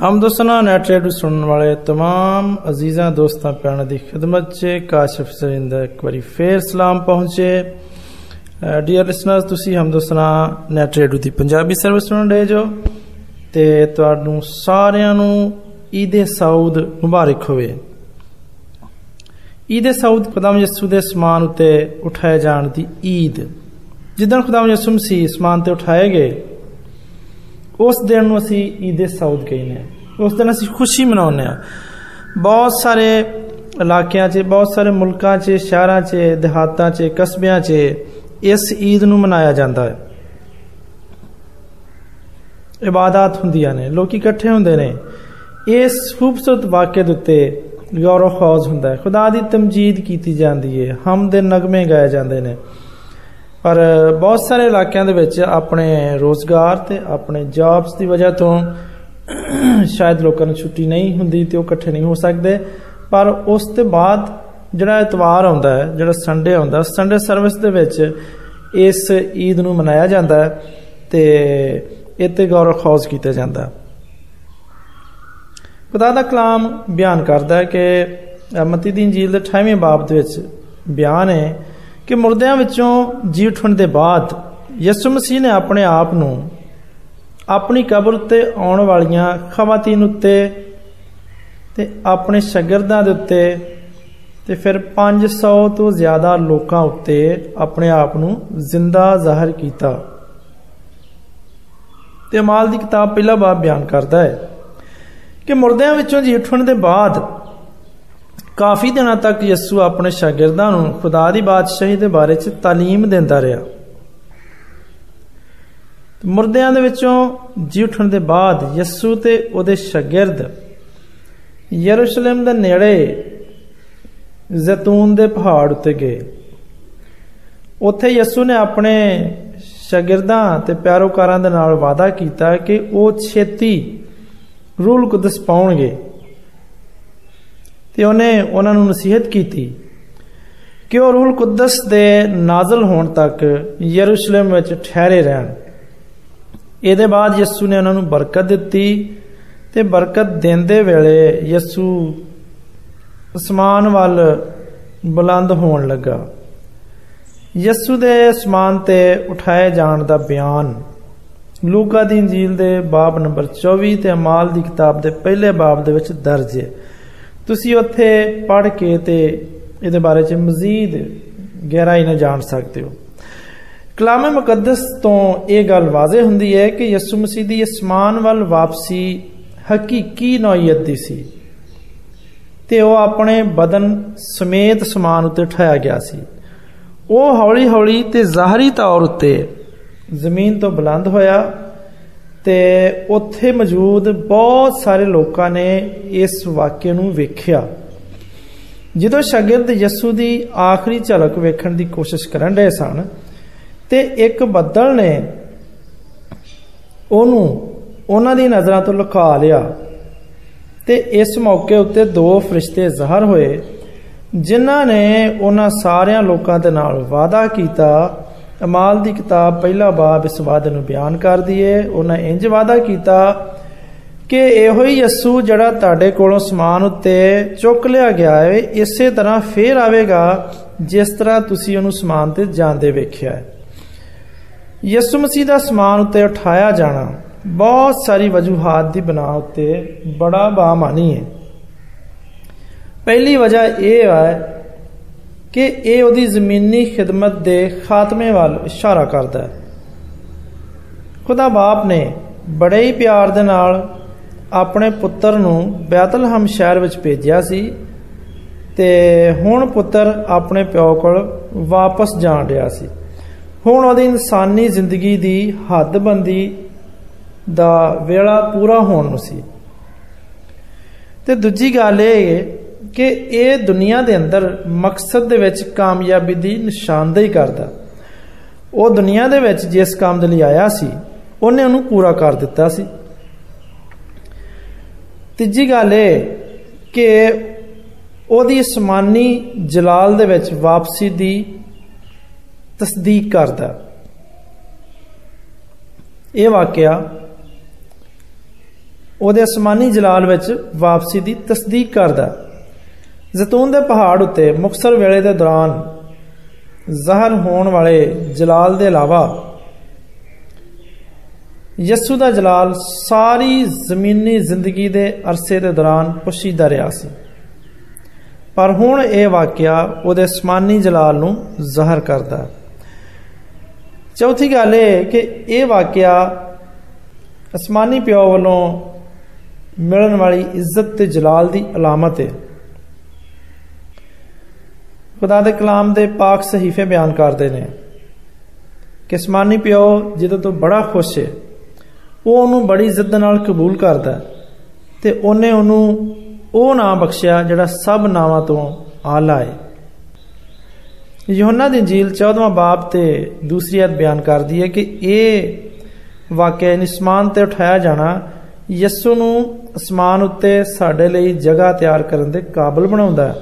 ਹਮਦਸਨਾ net radio ਸੁਣਨ ਵਾਲੇ तमाम ਅਜ਼ੀਜ਼ਾਂ ਦੋਸਤਾਂ ਪਿਆਰਾਂ ਦੀ ਖਿਦਮਤ 'ਚ ਕਾਸ਼ਫ ਸਰਿੰਦਾ ਇੱਕ ਵਾਰੀ ਫੇਰ ਸਲਾਮ ਪਹੁੰਚੇ ਡੀਅਰ ਲਿਸਨਰਸ ਤੁਸੀਂ ਹਮਦਸਨਾ ਨੈਟ ਰੇਡੀਓ ਦੀ ਪੰਜਾਬੀ ਸਰਵਿਸ ਸੁਣ ਰਹੇ ਜੋ ਤੇ ਤੁਹਾਨੂੰ ਸਾਰਿਆਂ ਨੂੰ ਈਦ ਸਾਊਦ ਮੁਬਾਰਕ ਹੋਵੇ ਈਦ ਸਾਊਦ ਖੁਦਾਮ ਯਿਸੂ ਦੇ ਸਮਾਨ ਉਤੇ ਉਠਾਏ ਜਾਣ ਦੀ ਈਦ ਜਿੱਦਣ ਖੁਦਾਮ ਯਿਸੂ ਮਸੀਹ ਸਮਾਨ ਤੇ ਉਠਾਏ ਗਏ ਉਸ ਦਿਨ ਨੂੰ ਅਸੀਂ ਈਦ ਸਾਊਦ ਕਹਿੰਦੇ ਆ ਉਸ ਦਿਨ ਅਸੀਂ ਖੁਸ਼ੀ ਮਨਾਉਂਦੇ ਆ ਬਹੁਤ ਸਾਰੇ ਇਲਾਕਿਆਂ 'ਚ ਬਹੁਤ ਸਾਰੇ ਮੁਲਕਾਂ 'ਚ ਸ਼ਹਿਰਾਂ 'ਚ ਦਿਹਾਤਾਂ 'ਚ ਕਸਬਿਆਂ 'ਚ ਇਸ ਈਦ ਨੂੰ ਮਨਾਇਆ ਜਾਂਦਾ ਹੈ ਇਬਾਦਤ ਹੁੰਦੀਆਂ ਨੇ ਲੋਕੀ ਇਕੱਠੇ ਹੁੰਦੇ ਨੇ ਇਸ ਖੂਬਸੂਰਤ ਵਾਕਿਏ ਦੇ ਉੱਤੇ ਗੌਰਵ ਖੌਜ਼ ਹੁੰਦਾ ਹੈ ਖੁਦਾ ਦੀ ਤਮਜੀਦ ਕੀਤੀ ਪਰ ਬਹੁਤ ਸਾਰੇ ਇਲਾਕਿਆਂ ਦੇ ਵਿੱਚ ਆਪਣੇ ਰੋਜ਼ਗਾਰ ਤੇ ਆਪਣੇ ਜੌਬਸ ਦੀ ਵਜ੍ਹਾ ਤੋਂ ਸ਼ਾਇਦ ਲੋਕਾਂ ਨੂੰ ਛੁੱਟੀ ਨਹੀਂ ਹੁੰਦੀ ਤੇ ਉਹ ਇਕੱਠੇ ਨਹੀਂ ਹੋ ਸਕਦੇ। ਪਰ ਉਸ ਤੋਂ ਬਾਅਦ ਜਿਹੜਾ ਇਤਵਾਰ ਆਉਂਦਾ ਹੈ, ਜਿਹੜਾ ਸੰਡੇ ਆਉਂਦਾ ਸੰਡੇ ਸਰਵਿਸ ਦੇ ਵਿੱਚ ਇਸ ਈਦ ਨੂੰ ਮਨਾਇਆ ਜਾਂਦਾ ਹੈ ਤੇ ਇੱਥੇ ਗੌਰ ਖੌਜ਼ ਕੀਤਾ ਜਾਂਦਾ ਖੁਦਾ ਦਾ ਕਲਾਮ ਬਿਆਨ ਕਰਦਾ ਹੈ ਕਿ ਮਤੀ ਦੀ ਇੰਜੀਲ ਦੇ 28ਵੇਂ ਬਾਬ ਦੇ ਵਿੱਚ ਬਿਆਨ ਹੈ ਕਿ ਮੁਰਦਿਆਂ ਵਿੱਚੋਂ ਜੀ ਉੱਠਣ ਦੇ ਬਾਅਦ ਯਿਸੂ ਮਸੀਹ ਨੇ ਆਪਣੇ ਆਪ ਨੂੰ ਆਪਣੀ ਕਬਰ ਉੱਤੇ ਆਉਣ ਵਾਲੀਆਂ ਖਵਾਤੀਨ ਉੱਤੇ ਤੇ ਆਪਣੇ ਸ਼ਾਗਿਰਦਾਂ ਦੇ ਉੱਤੇ ਤੇ ਫਿਰ 500 ਤੋਂ ਜ਼ਿਆਦਾ ਲੋਕਾਂ ਉੱਤੇ ਆਪਣੇ ਆਪ ਨੂੰ ਜ਼ਿੰਦਾ ਜ਼ਾਹਰ ਕੀਤਾ। ਤੇ ਮਾਲ ਦੀ ਕਿਤਾਬ ਪਹਿਲਾ ਬਾਬ ਬਿਆਨ ਕਰਦਾ ਹੈ ਕਿ ਮੁਰਦਿਆਂ ਵਿੱਚੋਂ ਜੀ ਉੱਠਣ ਦੇ ਬਾਅਦ ਕਾਫੀ ਦਿਨਾਂ ਤੱਕ ਯਿਸੂ ਆਪਣੇ ਸ਼ਾਗਿਰਦਾਂ ਨੂੰ ਖੁਦਾ ਦੀ ਬਾਦਸ਼ਾਹੀ ਦੇ ਬਾਰੇ 'ਚ ਤਾਲੀਮ ਦਿੰਦਾ ਰਿਹਾ। ਮੁਰਦਿਆਂ ਦੇ ਵਿੱਚੋਂ ਜੀ ਉੱਠਣ ਦੇ ਬਾਅਦ ਯਿਸੂ ਤੇ ਉਹਦੇ ਸ਼ਾਗਿਰਦ ਯਰੂਸ਼ਲਮ ਦੇ ਨੇੜੇ ਜ਼ੈਤੂਨ ਦੇ ਪਹਾੜ ਉੱਤੇ ਗਏ। ਉੱਥੇ ਯਿਸੂ ਨੇ ਆਪਣੇ ਸ਼ਾਗਿਰਦਾਂ ਤੇ ਪਿਆਰੋਕਾਰਾਂ ਦੇ ਨਾਲ ਵਾਅਦਾ ਕੀਤਾ ਕਿ ਉਹ ਛੇਤੀ ਰੂਲ ਕੁਦਸ ਪਾਉਣਗੇ। ਤੇ ਉਹਨੇ ਉਹਨਾਂ ਨੂੰ ਨਸੀਹਤ ਕੀਤੀ ਕਿ ਉਹ ਰੂਲ ਕੁਦਸ ਦੇ ਨਾਜ਼ਲ ਹੋਣ ਤੱਕ ਯਰੂਸ਼ਲਮ ਵਿੱਚ ਠਹਿਰੇ ਰਹਿਣ। ਇਹਦੇ ਬਾਅਦ ਯਿਸੂ ਨੇ ਉਹਨਾਂ ਨੂੰ ਬਰਕਤ ਦਿੱਤੀ ਤੇ ਬਰਕਤ ਦਿੰਦੇ ਵੇਲੇ ਯਿਸੂ ਅਸਮਾਨ ਵੱਲ ਬੁਲੰਦ ਹੋਣ ਲੱਗਾ। ਯਿਸੂ ਦੇ ਅਸਮਾਨ ਤੇ ਉਠਾਏ ਜਾਣ ਦਾ ਬਿਆਨ ਲੂਕਾ ਦੀ ਇੰਜੀਲ ਦੇ ਬਾਬ ਨੰਬਰ 24 ਤੇ ਅਮਾਲ ਦੀ ਕਿਤਾਬ ਦੇ ਪਹਿਲੇ ਬਾਬ ਦੇ ਵਿੱਚ ਦਰਜ ਹੈ। ਤੁਸੀਂ ਉੱਥੇ ਪੜ੍ਹ ਕੇ ਤੇ ਇਹਦੇ ਬਾਰੇ 'ਚ ਮਜ਼ੀਦ ਗਹਿਰਾਈ ਨਾਲ ਜਾਣ ਸਕਦੇ ਹੋ। ਕਲਾਮੇ ਮੁਕੱਦਸ ਤੋਂ ਇਹ ਗੱਲ ਵਾਜ਼ਿਹ ਹੁੰਦੀ ਹੈ ਕਿ ਯਿਸੂ ਮਸੀਹ ਦੀ ਅਸਮਾਨ ਵੱਲ ਵਾਪਸੀ ਹਕੀਕੀ ਨੌਇਅਤ ਦੀ ਸੀ ਤੇ ਉਹ ਆਪਣੇ ਬਦਨ ਸਮੇਤ ਸਮਾਨ ਉੱਤੇ ਠਾਇਆ ਗਿਆ ਸੀ। ਉਹ ਹੌਲੀ-ਹੌਲੀ ਤੇ ਜ਼ਾਹਰੀ ਤੌਰ ਉੱਤੇ ਜ਼ਮੀਨ ਤੋਂ ਬੁਲੰਦ ਹੋਇਆ ਤੇ ਉੱਥੇ ਮੌਜੂਦ ਬਹੁਤ ਸਾਰੇ ਲੋਕਾਂ ਨੇ ਇਸ ਵਾਕਿਏ ਨੂੰ ਵੇਖਿਆ। ਜਦੋਂ ਸ਼ਾਗਿਰਦ ਯਿਸੂ ਦੀ ਆਖਰੀ ਝਲਕ ਵੇਖਣ ਦੀ ਕੋਸ਼ਿਸ਼ ਕਰਨ ਰਹੇ ਸਨ, ਤੇ ਇੱਕ ਬੱਦਲ ਨੇ ਉਹਨੂੰ ਉਹਨਾਂ ਦੀ ਨਜ਼ਰਾਂ ਤੋਂ ਲੁਕਾ ਲਿਆ ਤੇ ਇਸ ਮੌਕੇ ਉੱਤੇ ਦੋ ਫਰਿਸ਼ਤੇ ਜ਼ਾਹਰ ਹੋਏ, ਜਿਨ੍ਹਾਂ ਨੇ ਉਹਨਾਂ ਸਾਰਿਆਂ ਲੋਕਾਂ ਦੇ ਨਾਲ ਵਾਅਦਾ ਕੀਤਾ ਅਮਾਲ ਦੀ ਕਿਤਾਬ ਪਹਿਲਾ ਬਾਬ ਇਸ ਵਾਅਦੇ ਨੂੰ ਬਿਆਨ ਕਰਦੀ ਏ ਉਹਨਾਂ ਇੰਜ ਵਾਅਦਾ ਕੀਤਾ ਕਿ ਇਹੋ ਹੀ ਯਸੂ ਜਿਹੜਾ ਤੁਹਾਡੇ ਕੋਲੋਂ ਸਮਾਨ ਉੱਤੇ ਚੁੱਕ ਲਿਆ ਗਿਆ ਹੈ, ਇਸੇ ਤਰ੍ਹਾਂ ਫੇਰ ਆਵੇਗਾ ਜਿਸ ਤਰ੍ਹਾਂ ਤੁਸੀਂ ਉਹਨੂੰ ਸਮਾਨ ਤੇ ਜਾਂਦੇ ਵੇਖਿਆ ਹੈ। ਯਿਸੂ ਮਸੀਹ ਦਾ ਸਮਾਨ ਉੱਤੇ ਉਠਾਇਆ ਜਾਣਾ ਬਹੁਤ ਸਾਰੀ ਵਜੂਹਾਤ ਦੀ ਬਣਾ ਉੱਤੇ ਬੜਾ ਬਾਮਾਨੀ ਹੈ। ਪਹਿਲੀ ਵਜ੍ਹਾ ਇਹ ਹੈ ਕਿ ਇਹ ਉਹਦੀ ਜ਼ਮੀਨੀ ਖਿਦਮਤ ਦੇ ਖਾਤਮੇ ਵੱਲ ਇਸ਼ਾਰਾ ਕਰਦਾ ਹੈ। ਖੁਦਾ ਬਾਪ ਨੇ ਬੜੇ ਹੀ ਪਿਆਰ ਦੇ ਨਾਲ ਆਪਣੇ ਪੁੱਤਰ ਨੂੰ ਬੈਤਲਹਮ ਸ਼ਹਿਰ ਵਿੱਚ ਭੇਜਿਆ ਸੀ ਤੇ ਹੁਣ ਪੁੱਤਰ ਆਪਣੇ ਪਿਓ ਕੋਲ ਵਾਪਸ ਜਾਣ ਰਿਹਾ ਸੀ। ਹੁਣ ਉਹਦੀ ਇਨਸਾਨੀ ਜ਼ਿੰਦਗੀ ਦੀ ਹੱਦਬੰਦੀ ਦਾ ਵੇਲਾ ਪੂਰਾ ਹੋਣ ਨੂੰ ਸੀ। ਤੇ ਦੂਜੀ ਗੱਲ ਇਹ ਕਿ ਇਹ ਦੁਨੀਆ ਦੇ ਅੰਦਰ ਮਕਸਦ ਦੇ ਵਿੱਚ ਕਾਮਯਾਬੀ ਦੀ ਨਿਸ਼ਾਨਦੇਹੀ ਕਰਦਾ। ਉਹ ਦੁਨੀਆ ਦੇ ਵਿੱਚ ਜਿਸ ਕੰਮ ਦੇ ਲਈ ਆਇਆ ਸੀ, ਉਹਨੇ ਉਹਨੂੰ ਪੂਰਾ ਕਰ ਦਿੱਤਾ ਸੀ। ਤੀਜੀ ਗੱਲ ਇਹ ਕਿ ਉਹਦੀ ਅਸਮਾਨੀ ਜਲਾਲ ਦੇ ਵਿੱਚ ਵਾਪਸੀ ਦੀ ਤਸਦੀਕ ਕਰਦਾ। ਇਹ ਵਾਕਿਆ ਉਹਦੇ ਅਸਮਾਨੀ ਜਲਾਲ ਵਿੱਚ ਵਾਪਸੀ ਦੀ ਤਸਦੀਕ ਕਰਦਾ। ਜ਼ੈਤੂਨ ਦੇ ਪਹਾੜ ਉੱਤੇ ਮੁਕਸਰ ਵੇਲੇ ਦੇ ਦੌਰਾਨ ਜ਼ਾਹਰ ਹੋਣ ਵਾਲੇ ਜਲਾਲ ਦੇ ਇਲਾਵਾ ਯਸੂ ਦਾ ਜਲਾਲ ਸਾਰੀ ਜ਼ਮੀਨੀ ਜ਼ਿੰਦਗੀ ਦੇ ਅਰਸੇ ਦੇ ਦੌਰਾਨ ਪੁਸ਼ੀਦਾ ਰਿਹਾ ਸੀ। ਪਰ ਹੁਣ ਇਹ ਵਾਕਿਆ ਉਹਦੇ ਅਸਮਾਨੀ ਜਲਾਲ ਨੂੰ ਜ਼ਾਹਰ ਕਰਦਾ ਚੌਥੀ ਗੱਲ ਇਹ ਕਿ ਇਹ ਵਾਕਿਆ ਅਸਮਾਨੀ ਪਿਓ ਵੱਲੋਂ ਮਿਲਣ ਵਾਲੀ ਇੱਜ਼ਤ ਤੇ ਜਲਾਲ ਦੀ ਅਲਾਮਤ ਹੈ। ਖੁਦਾ ਦੇ ਕਲਾਮ ਦੇ ਪਾਕ ਸਹੀਫੇ ਬਿਆਨ ਕਰਦੇ ਨੇ ਕਿ ਅਸਮਾਨੀ ਪਿਓ ਜਿਹਦੇ ਤੋਂ ਬੜਾ ਖੁਸ਼ ਹੈ, ਉਹ ਉਹਨੂੰ ਬੜੀ ਇੱਜ਼ਤ ਨਾਲ ਕਬੂਲ ਕਰਦਾ ਤੇ ਉਹਨੇ ਉਹਨੂੰ ਉਹ ਨਾਮ ਬਖਸ਼ਿਆ ਜਿਹੜਾ ਸਭ ਨਾਵਾਂ ਤੋਂ ਆਲਾ ਹੈ। ਯੋਹਨਾ ਦੀ ਇੰਜੀਲ 14ਵਾਂ ਬਾਬ ਤੇ ਦੂਸਰੀ ਅਧ ਬਿਆਨ ਕਰਦੀ ਹੈ ਕਿ ਇਹ ਵਾਕਿਆ ਨਿਸਮਾਨ ਤੇ ਉਠਾਇਆ ਜਾਣਾ ਯਿਸੂ ਨੂੰ ਅਸਮਾਨ ਉੱਤੇ ਸਾਡੇ ਲਈ ਜਗ੍ਹਾ ਤਿਆਰ ਕਰਨ ਦੇ ਕਾਬਲ ਬਣਾਉਂਦਾ ਹੈ।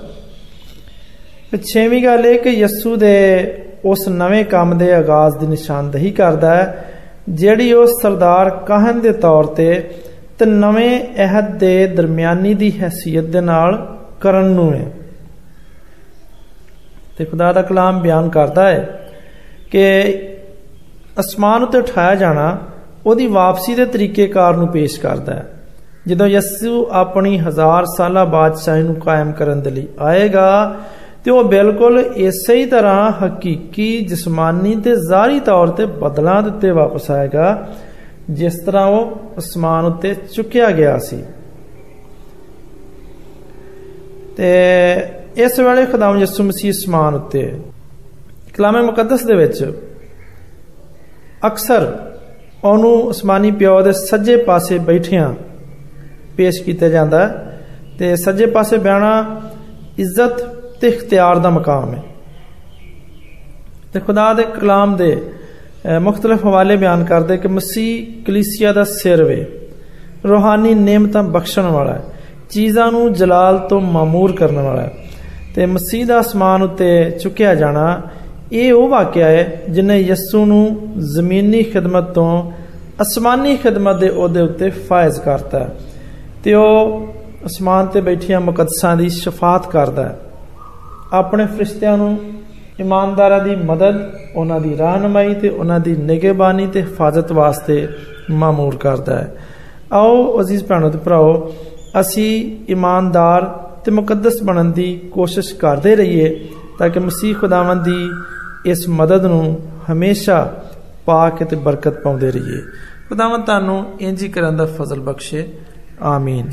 ਤੇ ਛੇਵੀਂ ਗੱਲ ਇਹ ਕਿ ਯਸੂ ਦੇ ਉਸ ਨਵੇਂ ਕੰਮ ਦੇ ਆਗਾਜ਼ ਦੀ ਨਿਸ਼ਾਨਦਹੀ ਕਰਦਾ ਹੈ, ਜਿਹੜੀ ਉਹ ਸਰਦਾਰ ਕਾਹਨ ਦੇ ਤੌਰ ਤੇ ਤੇ ਨਵੇਂ ਅਹਿਦ ਦੇ ਦਰਮਿਆਨੀ ਦੀ ਹیثیت ਦੇ ਨਾਲ ਕਰਨ ਨੂੰ ਹੈ। ਤੇ ਖੁਦਾ ਦਾ ਕਲਾਮ ਬਿਆਨ ਕਰਦਾ ਹੈ ਕਿ ਅਸਮਾਨ ਉਤੇ ਉਠਾਇਆ ਜਾਣਾ ਉਹਦੀ ਵਾਪਸੀ ਦੇ ਤਰੀਕੇਕਾਰ ਨੂੰ ਪੇਸ਼ ਕਰਦਾ ਹੈ। ਜਦੋਂ ਯਸੂ ਆਪਣੀ ਹਜ਼ਾਰ ਸਾਲਾ ਬਾਦਸ਼ਾਹੀ ਨੂੰ ਕਾਇਮ ਕਰਨ ਦੇ ਲਈ ਆਏਗਾ ਤੇ ਉਹ ਬਿਲਕੁਲ ਇਸੇ ਹੀ ਤਰ੍ਹਾਂ ਹਕੀਕੀ, ਜਿਸਮਾਨੀ ਤੇ ਜ਼ਾਹਰੀ ਤੌਰ ਤੇ ਬਦਲਾਂ ਦੇ ਉੱਤੇ ਵਾਪਸ ਆਏਗਾ, ਜਿਸ ਤਰ੍ਹਾਂ ਉਹ ਅਸਮਾਨ ਉੱਤੇ ਚੁੱਕਿਆ ਗਿਆ ਸੀ। ਤੇ ਇਸ ਵੇਲੇ ਖੁਦਾਵੰਦ ਯਿਸੂ ਮਸੀਹ ਅਸਮਾਨ ਉੱਤੇ, ਕਲਾਮੇ ਮੁਕੱਦਸ ਦੇ ਵਿੱਚ ਅਕਸਰ ਉਹਨੂੰ ਅਸਮਾਨੀ ਪਿਓ ਦੇ ਸੱਜੇ ਪਾਸੇ ਬੈਠਿਆਂ ਪੇਸ਼ ਕੀਤਾ ਜਾਂਦਾ ਤੇ ਸੱਜੇ ਪਾਸੇ ਬਿਆਨਾ ਇੱਜ਼ਤ ਤੇ ਇਖਤਿਆਰ ਦਾ ਮਕਾਮ ਹੈ। ਤੇ ਖੁਦਾ ਦੇ ਕਲਾਮ ਦੇ ਮੁxtਲਫ ਹਵਾਲੇ ਬਿਆਨ ਕਰਦੇ ਕਿ ਮਸੀਹ ਕਲੀਸਿਆ ਦਾ ਸਿਰ ਵੇ। ਰੋਹਾਨੀ ਨੇਮਤਾਂ ਬਖਸ਼ਣ ਵਾਲਾ ਹੈ। ਚੀਜ਼ਾਂ ਨੂੰ ਜਲਾਲ ਤੋਂ ਮਾਮੂਰ ਕਰਨ ਵਾਲਾ ਹੈ। ਤੇ ਮਸੀਹ ਦਾ ਅਸਮਾਨ ਉੱਤੇ ਚੁੱਕਿਆ ਜਾਣਾ, ਇਹ ਉਹ ਵਾਕਿਆ ਹੈ ਜਿਨੇ ਯਿਸੂ ਨੂੰ ਜ਼ਮੀਨੀ ਖਿਦਮਤ ਤੋਂ ਅਸਮਾਨੀ ਖਿਦਮਤ ਦੇ ਉਹਦੇ ਉੱਤੇ ਫਾਇਜ਼ ਕਰਤਾ ਤੇ ਉਹ ਅਸਮਾਨ ਤੇ ਬੈਠੀਆਂ ਮੁਕੱਦਸਾਂ ਦੀ ਸ਼ਫਾਤ ਕਰਦਾ ਹੈ। ਆਪਣੇ ਫਰਿਸ਼ਤਿਆਂ ਨੂੰ, ਇਮਾਨਦਾਰਾਂ ਦੀ ਮਦਦ, ਉਹਨਾਂ ਦੀ ਰਾਹਨਮਾਈ ਤੇ ਉਹਨਾਂ ਦੀ ਨਿਗਹਿਬਾਨੀ ਤੇ ਹਿਫਾਜ਼ਤ ਵਾਸਤੇ ਮਾਮੂਰ ਕਰਦਾ ਹੈ। ਆਓ ਅਜ਼ੀਜ਼ ਭੈਣੋ ਤੇ ਭਰਾਓ, ਅਸੀਂ ਇਮਾਨਦਾਰ ਤੇ ਮੁਕੱਦਸ ਬਣਨ ਦੀ ਕੋਸ਼ਿਸ਼ ਕਰਦੇ ਰਹੀਏ ਤਾਂ ਕਿ ਮਸੀਹ ਖੁਦਾਵੰਦ ਦੀ ਇਸ ਮਦਦ ਨੂੰ ਹਮੇਸ਼ਾ ਪਾ ਕੇ ਤੇ ਬਰਕਤ ਪਾਉਂਦੇ ਰਹੀਏ। ਖੁਦਾਵੰਦ ਤੁਹਾਨੂੰ ਇੰਜ ਹੀ ਕਰਨ ਦਾ ਫਜ਼ਲ ਬਖਸ਼ੇ। ਆਮੀਨ।